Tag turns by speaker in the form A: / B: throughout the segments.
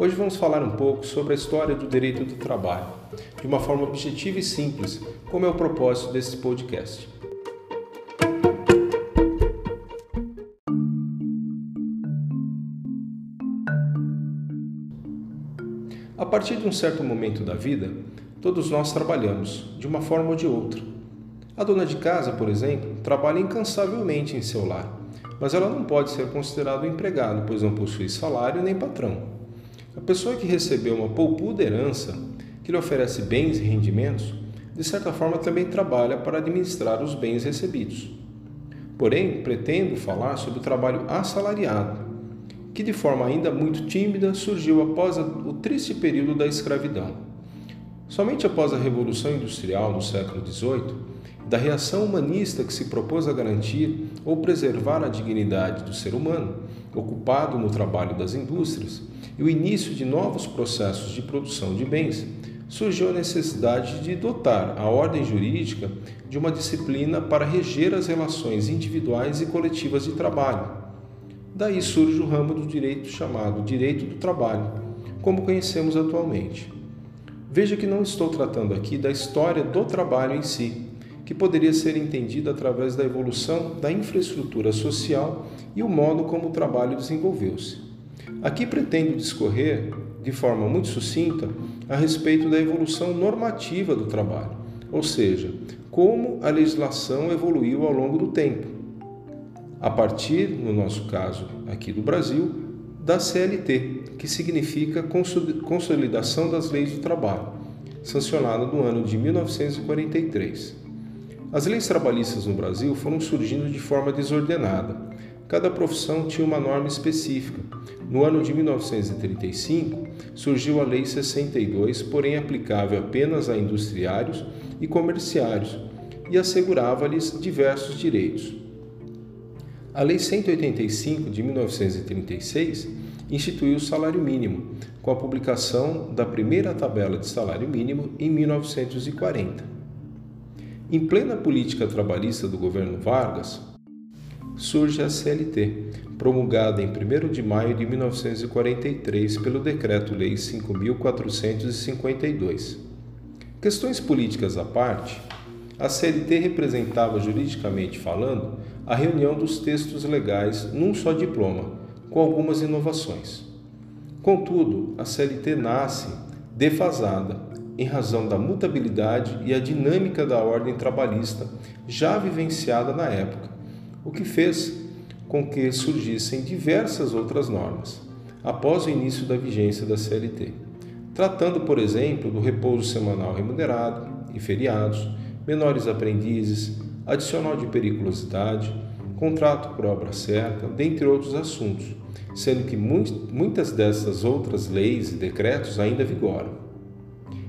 A: Hoje vamos falar um pouco sobre a história do direito do trabalho, de uma forma objetiva e simples, como é o propósito desse podcast. A partir de um certo momento da vida, todos nós trabalhamos, de uma forma ou de outra. A dona de casa, por exemplo, trabalha incansavelmente em seu lar, mas ela não pode ser considerada um empregado, pois não possui salário nem patrão. A pessoa que recebeu uma poupuda herança, que lhe oferece bens e rendimentos, de certa forma também trabalha para administrar os bens recebidos. Porém, pretendo falar sobre o trabalho assalariado, que de forma ainda muito tímida surgiu após o triste período da escravidão. Somente após a Revolução Industrial no século XVIII, da reação humanista que se propôs a garantir ou preservar a dignidade do ser humano, ocupado no trabalho das indústrias, e o início de novos processos de produção de bens, surgiu a necessidade de dotar a ordem jurídica de uma disciplina para reger as relações individuais e coletivas de trabalho. Daí surge o ramo do direito chamado direito do trabalho, como conhecemos atualmente. Veja que não estou tratando aqui da história do trabalho em si, que poderia ser entendida através da evolução da infraestrutura social e o modo como o trabalho desenvolveu-se. Aqui pretendo discorrer, de forma muito sucinta, a respeito da evolução normativa do trabalho, ou seja, como a legislação evoluiu ao longo do tempo. A partir, no nosso caso aqui do Brasil, da CLT, que significa Consolidação das Leis do Trabalho, sancionada no ano de 1943. As leis trabalhistas no Brasil foram surgindo de forma desordenada. Cada profissão tinha uma norma específica. No ano de 1935, surgiu a Lei 62, porém aplicável apenas a industriários e comerciários, e assegurava-lhes diversos direitos. A Lei 185 de 1936 instituiu o salário mínimo, com a publicação da primeira tabela de salário mínimo em 1940. Em plena política trabalhista do governo Vargas, surge a CLT, promulgada em 1 de maio de 1943 pelo Decreto-Lei 5452. Questões políticas à parte, a CLT representava juridicamente falando a reunião dos textos legais num só diploma, com algumas inovações. Contudo, a CLT nasce defasada em razão da mutabilidade e a dinâmica da ordem trabalhista já vivenciada na época, o que fez com que surgissem diversas outras normas após o início da vigência da CLT, tratando, por exemplo, do repouso semanal remunerado e feriados, menores aprendizes, adicional de periculosidade, contrato por obra certa, dentre outros assuntos, sendo que muitas dessas outras leis e decretos ainda vigoram.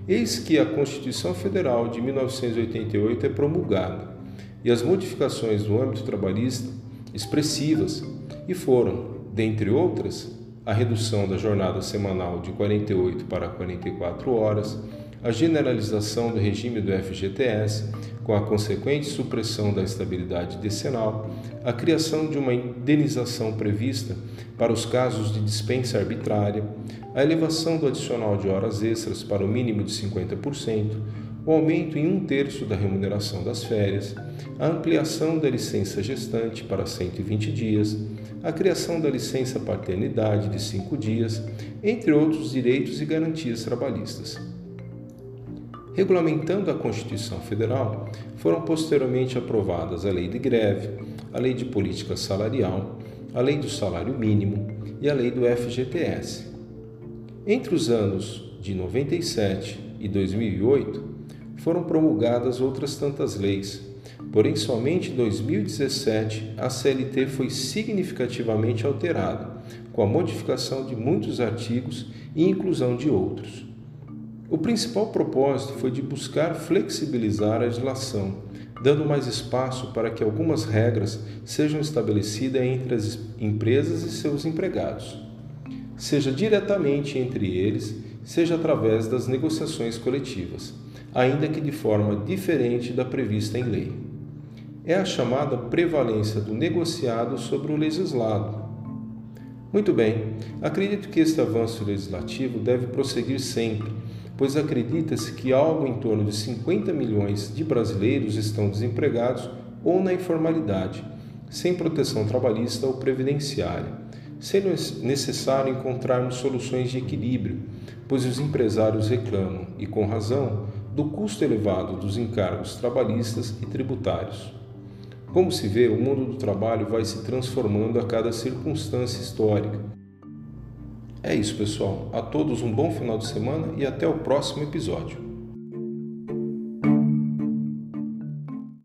A: Eis que a Constituição Federal de 1988 é promulgada e as modificações no âmbito trabalhista expressivas e foram, dentre outras, a redução da jornada semanal de 48 para 44 horas, a generalização do regime do FGTS, com a consequente supressão da estabilidade decenal, a criação de uma indenização prevista para os casos de dispensa arbitrária, a elevação do adicional de horas extras para o mínimo de 50%, o aumento em um terço da remuneração das férias, a ampliação da licença gestante para 120 dias, a criação da licença paternidade de 5 dias, entre outros direitos e garantias trabalhistas. Regulamentando a Constituição Federal, foram posteriormente aprovadas a Lei de Greve, a Lei de Política Salarial, a Lei do Salário Mínimo e a Lei do FGTS. Entre os anos de 97 e 2008, foram promulgadas outras tantas leis, porém somente em 2017 a CLT foi significativamente alterada, com a modificação de muitos artigos e inclusão de outros. O principal propósito foi de buscar flexibilizar a legislação, dando mais espaço para que algumas regras sejam estabelecidas entre as empresas e seus empregados, seja diretamente entre eles, seja através das negociações coletivas, ainda que de forma diferente da prevista em lei. É a chamada prevalência do negociado sobre o legislado. Muito bem, acredito que este avanço legislativo deve prosseguir sempre, pois acredita-se que algo em torno de 50 milhões de brasileiros estão desempregados ou na informalidade, sem proteção trabalhista ou previdenciária, sendo necessário encontrarmos soluções de equilíbrio, pois os empresários reclamam, e com razão, do custo elevado dos encargos trabalhistas e tributários. Como se vê, o mundo do trabalho vai se transformando a cada circunstância histórica. É isso, pessoal. A todos um bom final de semana e até o próximo episódio.